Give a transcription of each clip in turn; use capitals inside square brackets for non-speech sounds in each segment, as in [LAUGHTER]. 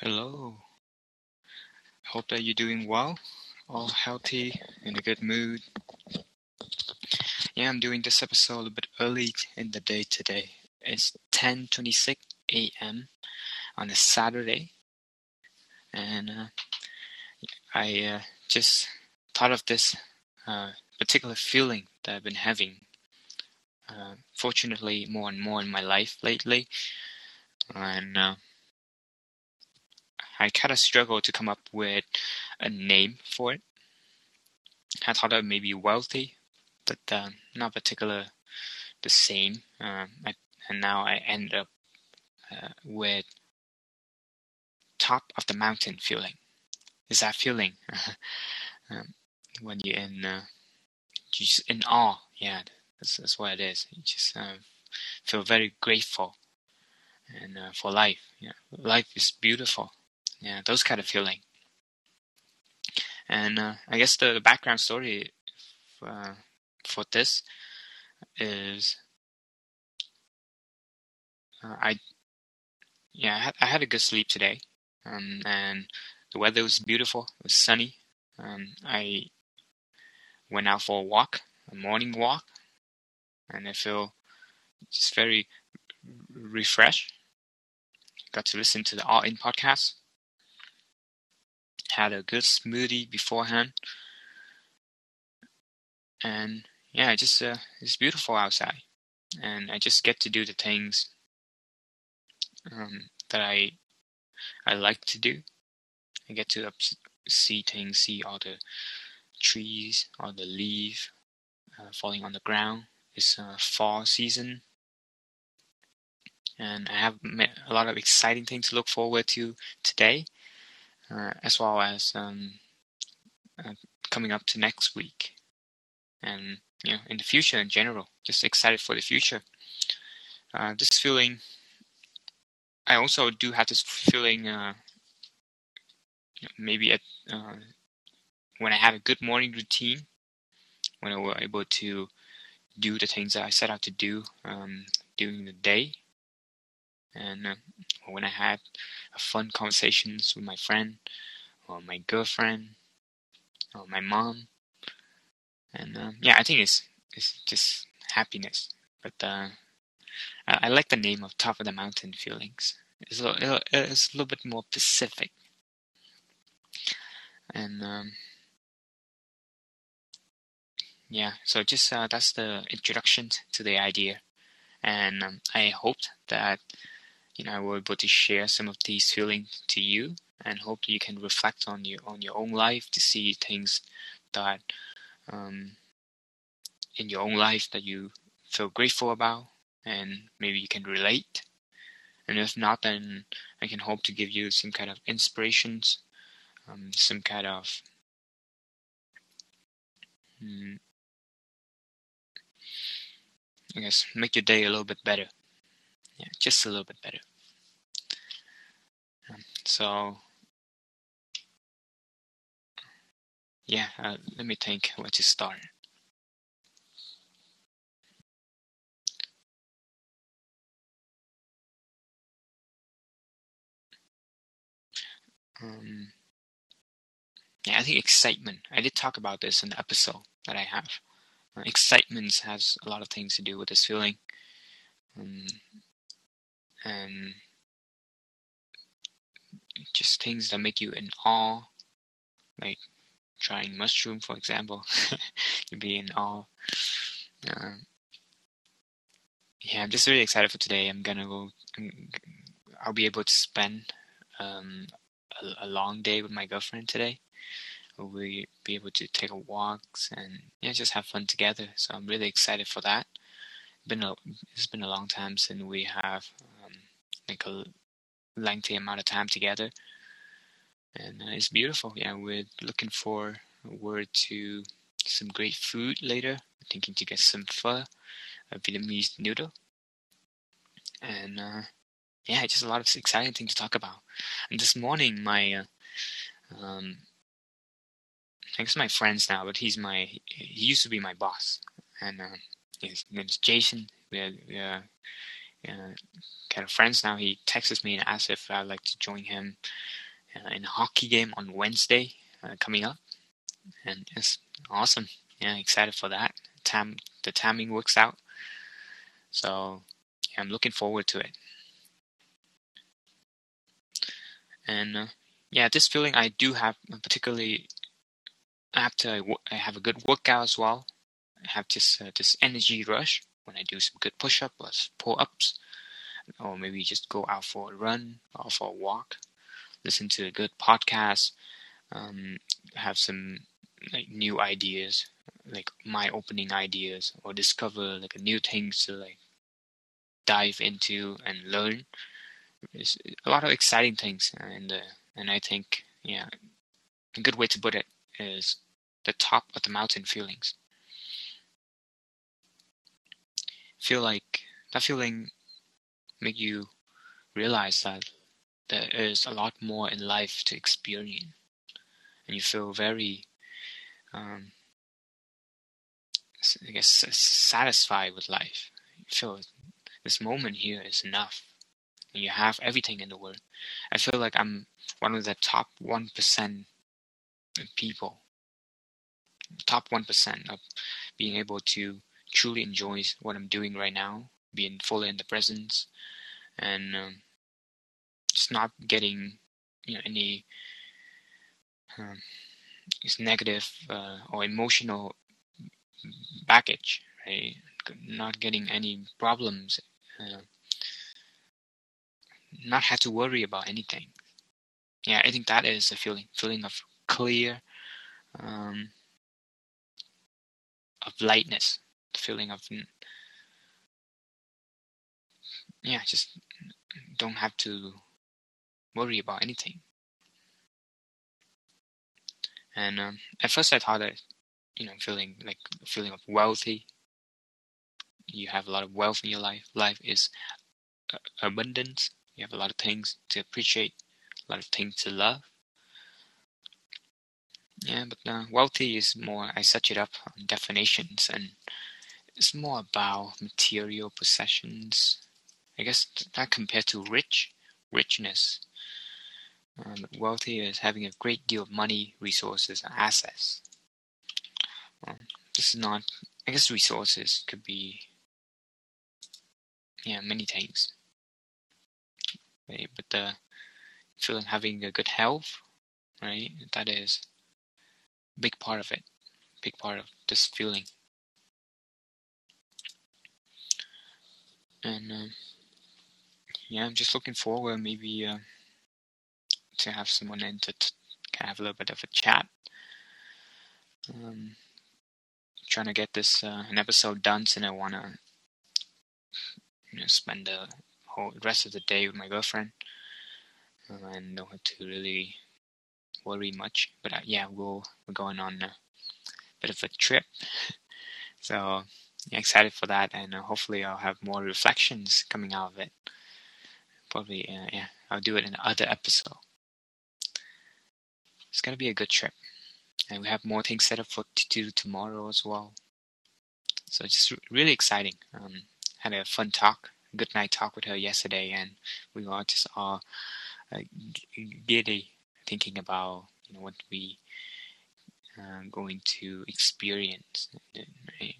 Hello. Hope that you're doing well, all healthy, in a good mood. Yeah, I'm doing this episode a bit early in the day today. It's 10:26 a.m. on a Saturday, and uh, I uh, just thought of this uh, particular feeling that I've been having. Uh, fortunately, more and more in my life lately, and uh, I kind of struggled to come up with a name for it. I thought of maybe wealthy, but uh, not particular the same. Uh, I, and now I end up uh, with top of the mountain feeling. Is that feeling [LAUGHS] um, when you're in uh, just in awe? Yeah, that's, that's what it is. You just uh, feel very grateful and uh, for life. Yeah, life is beautiful yeah, those kind of feeling. And uh, I guess the, the background story uh, for this is uh, I yeah I had, I had a good sleep today, um, and the weather was beautiful. It was sunny. Um, I went out for a walk, a morning walk, and I feel just very refreshed. Got to listen to the All In podcast had a good smoothie beforehand, and yeah, it's just uh, it's beautiful outside, and I just get to do the things um, that I I like to do. I get to see things, see all the trees, all the leaves uh, falling on the ground. It's uh, fall season, and I have a lot of exciting things to look forward to today uh, as well as um, uh, coming up to next week, and you know, in the future in general. Just excited for the future. Uh, this feeling, I also do have this feeling. Uh, maybe at uh, when I have a good morning routine, when I was able to do the things that I set out to do um, during the day, and uh, when I had fun conversations with my friend or my girlfriend or my mom, and uh, yeah, I think it's it's just happiness. But uh, I, I, like the name of top of the mountain feelings. It's a, little, it's a little bit more specific, and um, yeah, so just uh, that's the introduction to the idea, and um, I hoped that you know, I were able to share some of these feelings to you and hope you can reflect on your on your own life to see things that um, in your own life that you feel grateful about and maybe you can relate. And if not then i can hope to give you some kind of inspirations um, some kind of hmm, i guess make your day a little bit better yeah, just a little bit better. Um, so, yeah, uh, let me think where to start. Um, yeah, I think excitement. I did talk about this in the episode that I have. Uh, excitement has a lot of things to do with this feeling. Um, and just things that make you in awe, like trying mushroom, for example. [LAUGHS] You'd be in awe. Um, yeah, I'm just really excited for today. I'm gonna go. I'll be able to spend um, a, a, long day with my girlfriend today. We'll be able to take walks and yeah, just have fun together. So I'm really excited for that. Been a, it's been a long time since we have a lengthy amount of time together. And uh, it's beautiful. Yeah, we're looking for word to some great food later. We're thinking to get some pho, a Vietnamese noodle. And uh, yeah, just a lot of exciting things to talk about. And this morning, my uh, um, I guess my friends now, but he's my he used to be my boss, and uh, his name is Jason. We are, we are uh, kind of friends now. He texts me and asks if I'd like to join him uh, in a hockey game on Wednesday uh, coming up, and it's awesome. Yeah, excited for that. Tam the timing works out, so yeah, I'm looking forward to it. And uh, yeah, this feeling I do have, particularly after I, I have a good workout as well. I have this uh, this energy rush when I do some good push-ups or pull ups, or maybe just go out for a run or for a walk, listen to a good podcast, um, have some like new ideas, like my opening ideas, or discover like new things to like dive into and learn. It's a lot of exciting things, and uh, and I think yeah, a good way to put it is the top of the mountain feelings. Feel like that feeling make you realize that there is a lot more in life to experience, and you feel very, um, I guess, satisfied with life. You feel this moment here is enough. And you have everything in the world. I feel like I'm one of the top one percent people, top one percent of being able to truly enjoys what I'm doing right now, being fully in the presence, and um, just not getting you know any um, negative uh, or emotional baggage, right? Not getting any problems, uh, not have to worry about anything. Yeah, I think that is a feeling, feeling of clear, um, of lightness, feeling of yeah, just don't have to worry about anything. And um, at first, I thought that you know, feeling like feeling of wealthy. You have a lot of wealth in your life. Life is uh, abundance. You have a lot of things to appreciate, a lot of things to love. Yeah, but uh, wealthy is more. I set it up on definitions, and it's more about material possessions. I guess that compared to rich, richness. Um, wealthy is having a great deal of money, resources, and assets. Um, this is not. I guess resources could be. Yeah, many things. Right? But the feeling having a good health, right? That is a big part of it. Big part of this feeling. And um, yeah, I'm just looking forward maybe uh, to have someone in to t- have a little bit of a chat. Um, trying to get this uh, an episode done, and I want to you know, spend the whole rest of the day with my girlfriend and don't have to really worry much. But uh, yeah, we'll, we're going on a bit of a trip, [LAUGHS] so excited for that, and uh, hopefully I'll have more reflections coming out of it. Probably, uh, yeah, I'll do it in other episode. It's gonna be a good trip, and we have more things set up for to do tomorrow as well. So it's just really exciting. Um, had a fun talk, good night talk with her yesterday, and we were just all uh, giddy thinking about you know what we uh, going to experience. Right?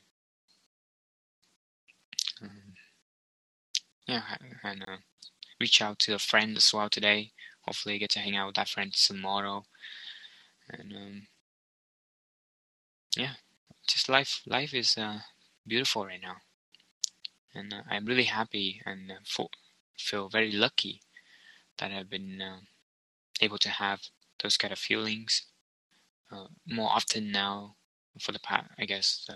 Yeah, and uh, reach out to a friend as well today. Hopefully, get to hang out with that friend tomorrow. And um, yeah, just life. Life is uh, beautiful right now, and uh, I'm really happy and uh, feel very lucky that I've been uh, able to have those kind of feelings uh, more often now for the past, I guess,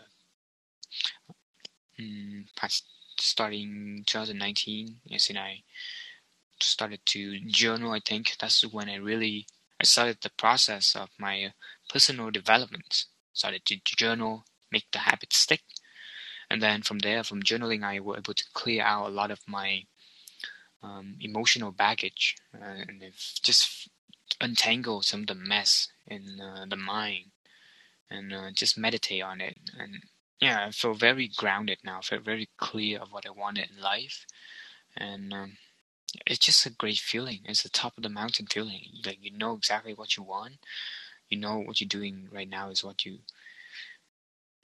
mm, past starting 2019. Yes, and I started to journal. I think that's when I really I started the process of my personal development. Started to journal, make the habit stick, and then from there, from journaling, I was able to clear out a lot of my um, emotional baggage uh, and just untangle some of the mess in uh, the mind and uh, just meditate on it and yeah i feel very grounded now I feel very clear of what i wanted in life and um, it's just a great feeling. It's the top of the mountain feeling. Like you know exactly what you want. You know what you're doing right now is what you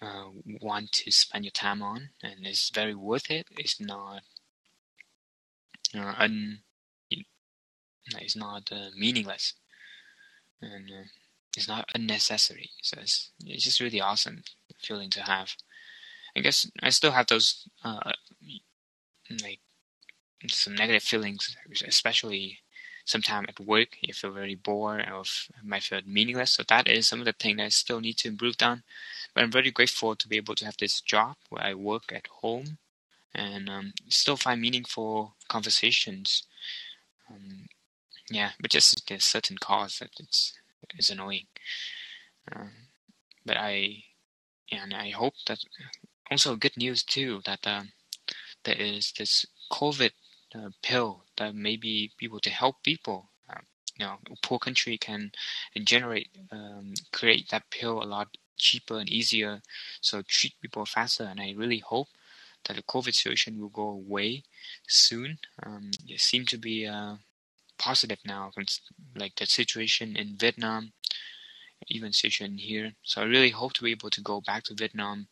uh, want to spend your time on, and it's very worth it. It's not uh, un, it's not uh, meaningless, and uh, it's not unnecessary. So it's it's just really awesome feeling to have. I guess I still have those uh, like some negative feelings, especially sometime at work. You feel very bored or might feel meaningless. So that is some of the things I still need to improve on. But I'm very grateful to be able to have this job where I work at home and um, still find meaningful conversations. Um, yeah, but just there's certain cause that it's is annoying. Um, but I and I hope that also good news too that uh, there is this COVID uh, pill that may be able to help people. Uh, you know, poor country can generate um, create that pill a lot cheaper and easier, so treat people faster. And I really hope that the COVID situation will go away soon. Um, it seems to be uh, positive now, like the situation in Vietnam, even situation here. So I really hope to be able to go back to Vietnam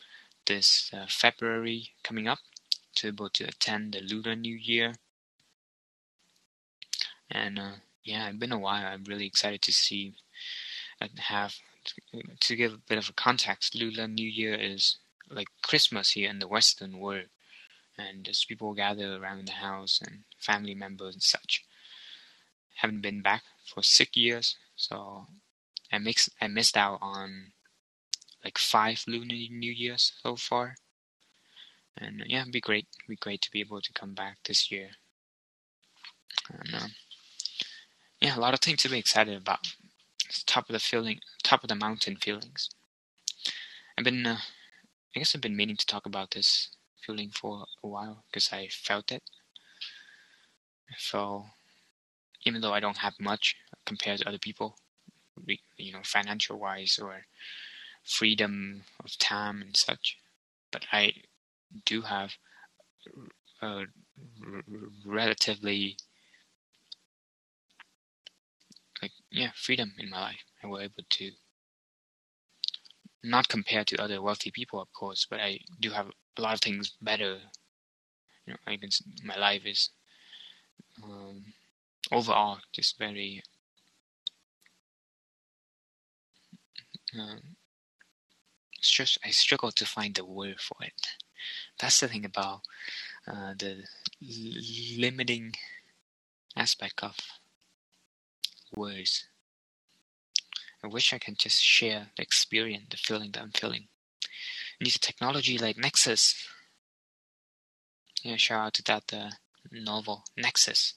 this uh, February coming up to be able to attend the Lunar New Year. And uh, yeah, it's been a while. I'm really excited to see and have to give a bit of a context. Lunar New Year is like Christmas here in the Western world, and as people gather around the house and family members and such. Haven't been back for six years, so I mix I missed out on like five Lunar New Years so far. And yeah, it'd be great. It'd be great to be able to come back this year. And um, yeah, a lot of things to be excited about. It's top of the feeling, top of the mountain feelings. I've been, uh, I guess I've been meaning to talk about this feeling for a while because I felt it. I felt, even though I don't have much compared to other people, you know, financial wise or freedom of time and such, but I do have a relatively like yeah freedom in my life. I was able to not compared to other wealthy people of course but I do have a lot of things better. You know my life is um, overall just very um, I struggle to find the word for it that's the thing about uh, the limiting aspect of words. I wish I can just share the experience, the feeling that I'm feeling. Need a technology like Nexus. Yeah, shout out to that uh, novel Nexus.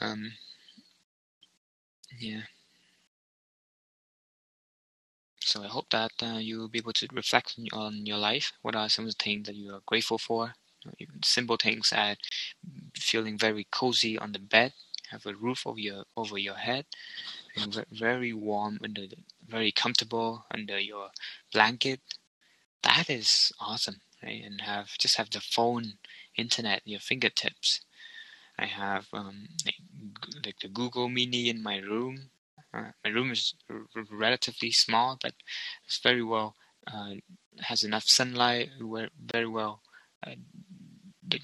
Um, yeah. So I hope that uh, you will be able to reflect on your life. What are some of the things that you are grateful for? Simple things as feeling very cozy on the bed, have a roof over your over your head, and very warm under, the, very comfortable under your blanket. That is awesome, right? And have just have the phone, internet, your fingertips. I have um, like the Google Mini in my room uh, my room is r- relatively small, but it's very well uh, has enough sunlight. Very well uh,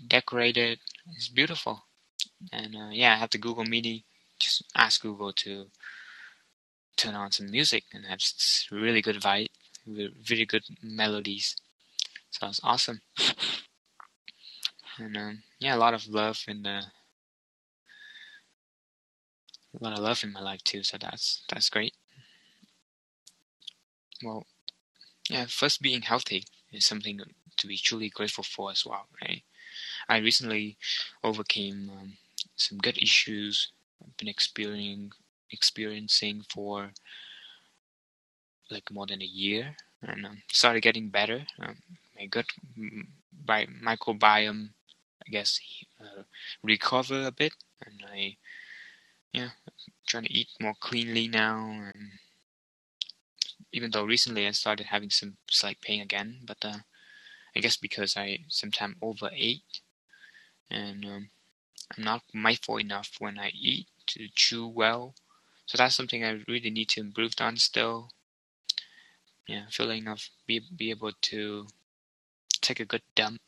decorated. It's beautiful, and uh, yeah, I have the Google Mini. Just ask Google to turn on some music, and have really good vibe, really good melodies. So it's awesome. [LAUGHS] And um, yeah, a lot of love in the a lot of love in my life too, so that's that's great. Well, yeah, first being healthy is something to be truly grateful for as well, right? I recently overcame um, some gut issues I've been experiencing experiencing for like more than a year, and um, started getting better. Um, my gut by microbiome, I guess, uh, recover a bit, and I yeah, trying to eat more cleanly now. And even though recently I started having some slight pain again, but uh, I guess because I sometimes overate and um, I'm not mindful enough when I eat to chew well. So that's something I really need to improve on still. Yeah, feeling of be be able to take a good dump,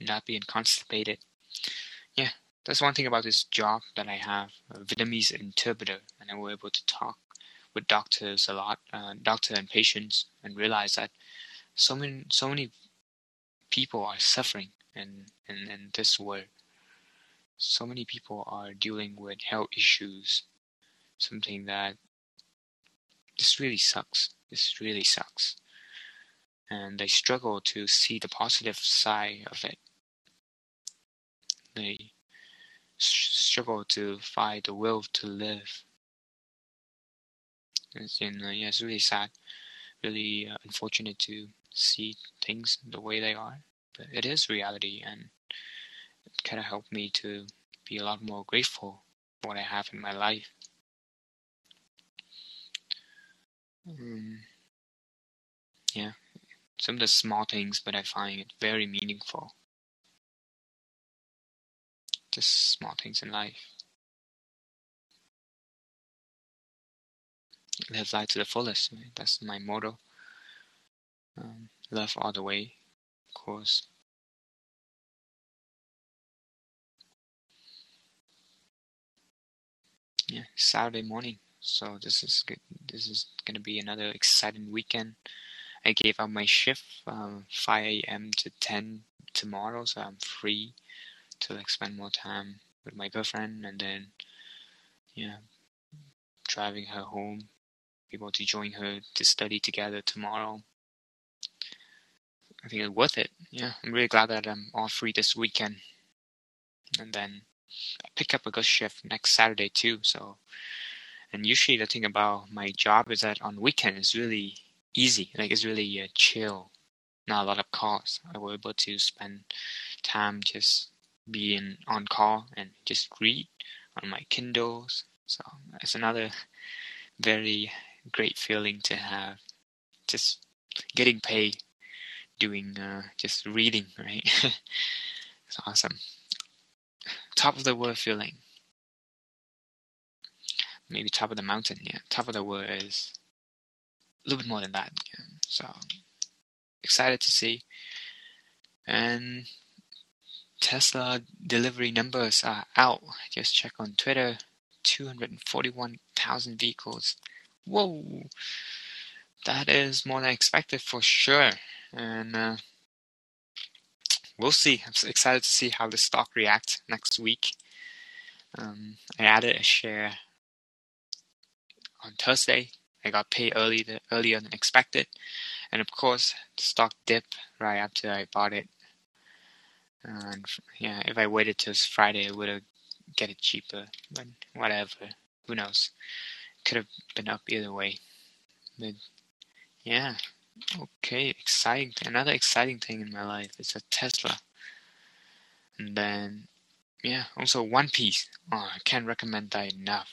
not being constipated. Yeah, that's one thing about this job that I have, a Vietnamese interpreter, and I were able to talk with doctors a lot, uh, doctor and patients, and realize that so many so many people are suffering in, in, in this world. So many people are dealing with health issues, something that this really sucks. This really sucks. And they struggle to see the positive side of it. They struggle to find the will to live. It's, uh, yeah, it's really sad, really uh, unfortunate to see things the way they are. But it is reality, and it kind of helped me to be a lot more grateful for what I have in my life. Um, yeah, some of the small things, but I find it very meaningful. Just small things in life. Live life to the fullest. That's my motto. Um, love all the way, of course. Yeah, Saturday morning. So this is good. This is gonna be another exciting weekend. I gave up my shift um, 5 a.m. to 10 tomorrow, so I'm free to like spend more time with my girlfriend, and then yeah, driving her home, be able to join her to study together tomorrow. I think it's worth it. Yeah, I'm really glad that I'm all free this weekend, and then I pick up a good shift next Saturday too. So and usually the thing about my job is that on weekend it's really easy. Like it's really uh, chill. Not a lot of calls. I was able to spend time just being on call and just read on my Kindles. So it's another very great feeling to have. Just getting paid doing uh, just reading, right? [LAUGHS] it's awesome. Top of the world feeling maybe top of the mountain. Yeah, top of the world is a little bit more than that. Yeah. So excited to see. And Tesla delivery numbers are out. Just check on Twitter. 241,000 vehicles. Whoa! That is more than expected for sure. And uh, we'll see. I'm excited to see how the stock reacts next week. Um, I added a share on Thursday. I got paid early earlier than expected, and of course, the stock dipped right after I bought it. And yeah, if I waited till Friday, I would have get it cheaper. But whatever, who knows? Could have been up either way. But yeah, okay, exciting. Another exciting thing in my life is a Tesla. And then yeah, also One Piece. Oh, I can't recommend that enough.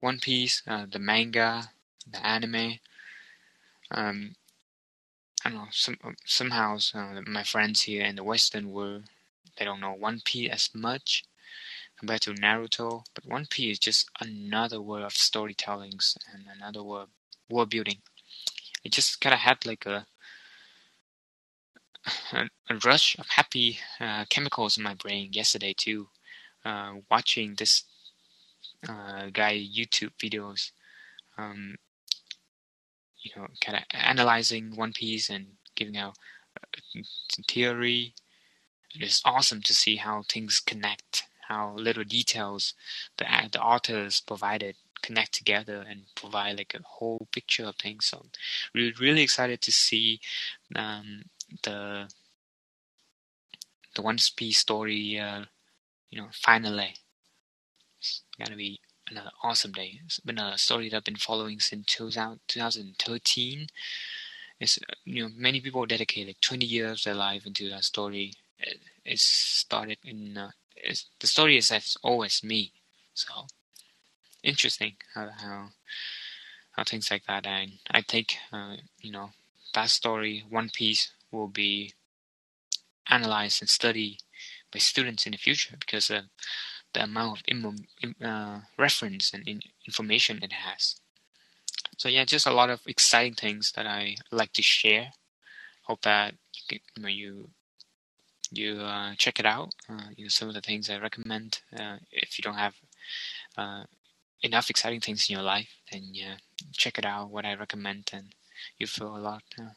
One Piece, uh, the manga, the anime. Um, I don't know. Some somehow uh, my friends here in the Western world they don't know One Piece as much compared to Naruto, but One Piece is just another world of storytellings and another world world building. It just kind of had like a, a, a rush of happy uh, chemicals in my brain yesterday too, uh, watching this uh, guy YouTube videos, um, you know, kind of analyzing One Piece and giving out uh, theory. It's awesome to see how things connect, how little details the the authors provided connect together and provide like a whole picture of things. So, we're really excited to see um, the the One Piece story, uh, you know, finally gonna be another awesome day. It's been a story that I've been following since 2013. It's you know many people dedicate like 20 years of their life into that story. It, it started in uh, the story is as old as me, so interesting how how, how things like that. And I think uh, you know that story, One Piece, will be analyzed and studied by students in the future because of the amount of Im- uh, reference and in information it has. So yeah, just a lot of exciting things that I like to share. Hope that you, you know you you uh, check it out. Uh, you know some of the things I recommend. Uh, if you don't have uh, enough exciting things in your life, then yeah, check it out. What I recommend, and you feel a lot uh,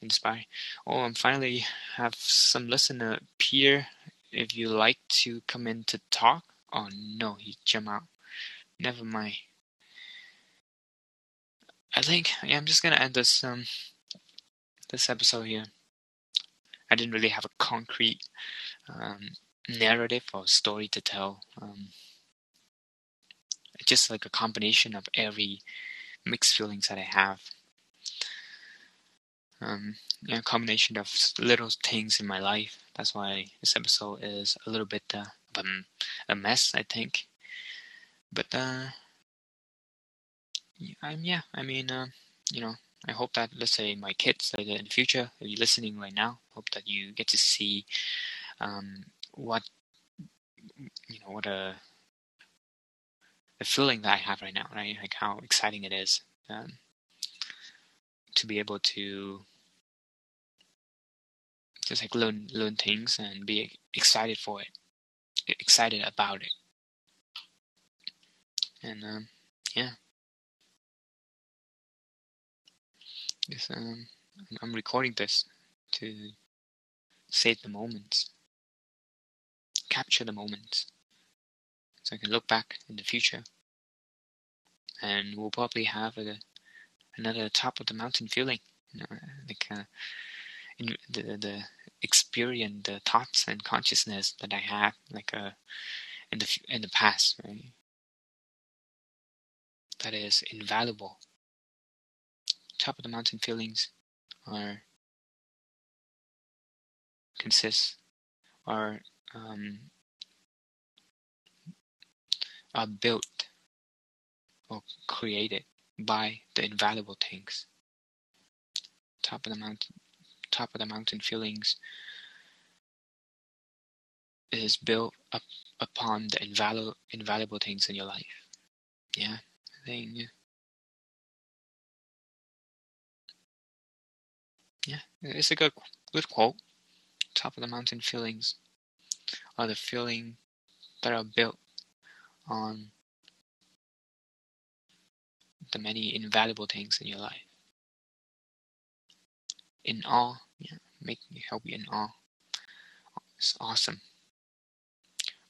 inspired. Oh, and finally, have some listener Peter. If you like to come in to talk, oh no, he jumped out. Never mind. I think yeah, I'm just gonna end this um this episode here. I didn't really have a concrete um, narrative or story to tell. Um, just like a combination of every mixed feelings that I have. Um, combination of little things in my life. That's why this episode is a little bit uh, a mess, I think. But uh, um, yeah, I mean, uh, you know, I hope that let's say my kids like in the future, if you're listening right now, hope that you get to see um, what you know what a the feeling that I have right now, right? Like how exciting it is um, to be able to just like learn learn things and be excited for it, excited about it, and um, yeah. Yes, um, I'm recording this to save the moments, capture the moments, so I can look back in the future, and we'll probably have a, another top of the mountain feeling, you know, like uh, in the the experience, the thoughts and consciousness that I had, like uh, in the in the past, right? That is invaluable top of the mountain feelings are consist are um, are built or created by the invaluable things. Top of the mountain, top of the mountain feelings is built up upon the invaluable invaluable things in your life. Yeah, I think Yeah, it's a good good quote. Top of the mountain feelings are the feeling that are built on the many invaluable things in your life. In awe, yeah, make me help you in awe. It's awesome.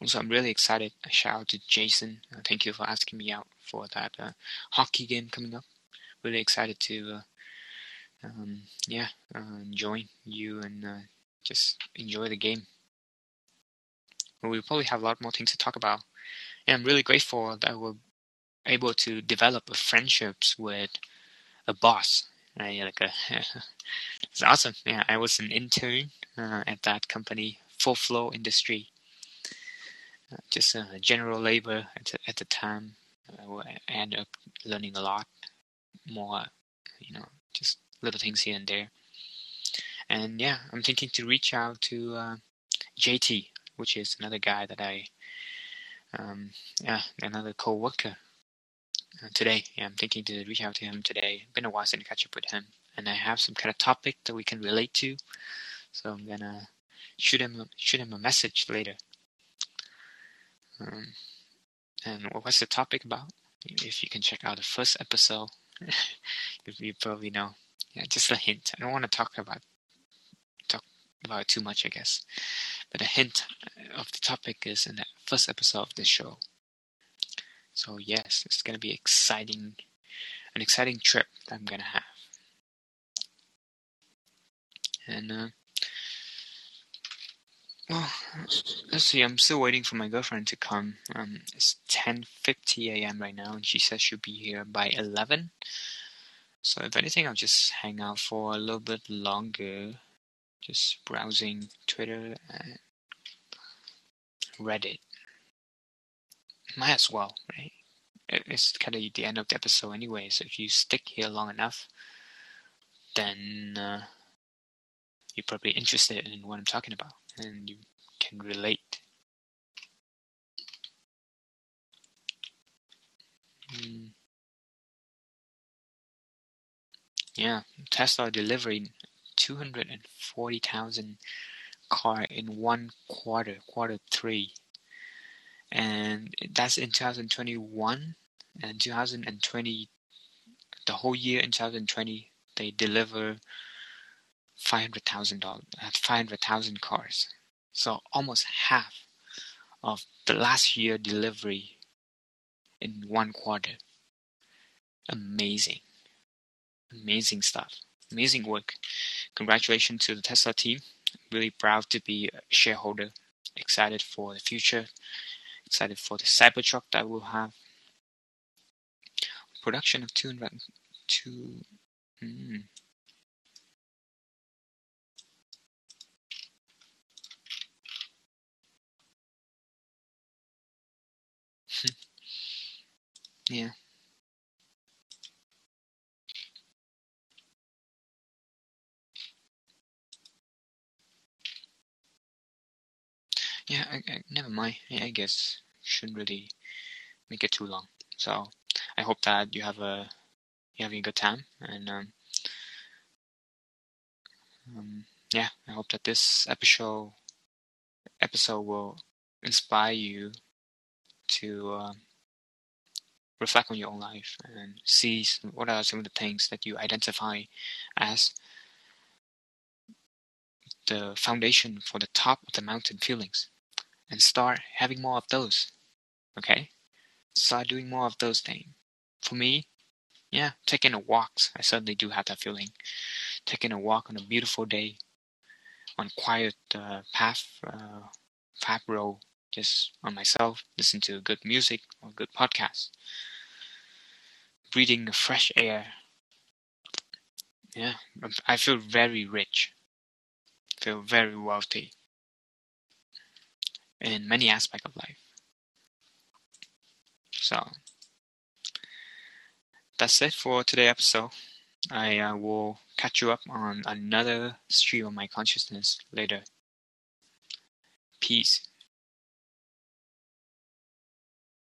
Also, I'm really excited. A shout out to Jason. Uh, thank you for asking me out for that uh, hockey game coming up. Really excited to uh, um, yeah, uh, join you and uh, just enjoy the game. Well, we'll probably have a lot more things to talk about. And I'm really grateful that we're able to develop friendships with a boss. Right? Like a, [LAUGHS] it's awesome. Yeah, I was an intern uh, at that company, Full Flow Industry. Uh, just a general labor at the, at the time. Uh, I ended up learning a lot more, you know, just little things here and there. And yeah, I'm thinking to reach out to uh, JT, which is another guy that I, um, yeah, another co-worker uh, today. Yeah, I'm thinking to reach out to him today. Been a while since I catch up with him, and I have some kind of topic that we can relate to. So I'm gonna shoot him shoot him a message later. Um, and what's the topic about? If you can check out the first episode, [LAUGHS] you probably know yeah, just a hint. I don't want to talk about talk about it too much, I guess. But a hint of the topic is in the first episode of this show. So yes, it's gonna be exciting, an exciting trip that I'm gonna have. And uh, well, let's see. I'm still waiting for my girlfriend to come. Um, it's 10:50 a.m. right now, and she says she'll be here by 11. So if anything, I'll just hang out for a little bit longer, just browsing Twitter and Reddit. Might as well, right? It's kind of the end of the episode anyway, so if you stick here long enough, then uh, you're probably interested in what I'm talking about, and you can relate. Mm. Yeah, Tesla delivering 240,000 car in one quarter, quarter three. And that's in 2021 and 2020, the whole year in 2020, they deliver 500,000 dollars, uh, 500,000 cars. So almost half of the last year delivery in one quarter. Amazing. Amazing stuff. Amazing work. Congratulations to the Tesla team. Really proud to be a shareholder. Excited for the future. Excited for the Cybertruck that we'll have. Production of 202. Hmm. [LAUGHS] yeah. Yeah, I, I, never mind. I guess shouldn't really make it too long. So I hope that you have a you having a good time and um, um, yeah, I hope that this episode episode will inspire you to um, reflect on your own life and see what are some of the things that you identify as the foundation for the top of the mountain feelings and start having more of those. Okay? Start doing more of those things. For me, yeah, taking a walk, I certainly do have that feeling. Taking a walk on a beautiful day, on quiet uh, path, uh, path road, just on myself, listen to good music or good podcast, breathing fresh air. Yeah, I feel very rich, feel very wealthy in many aspects of life. So that's it for today's episode. I uh, will catch you up on another stream of my consciousness later. Peace.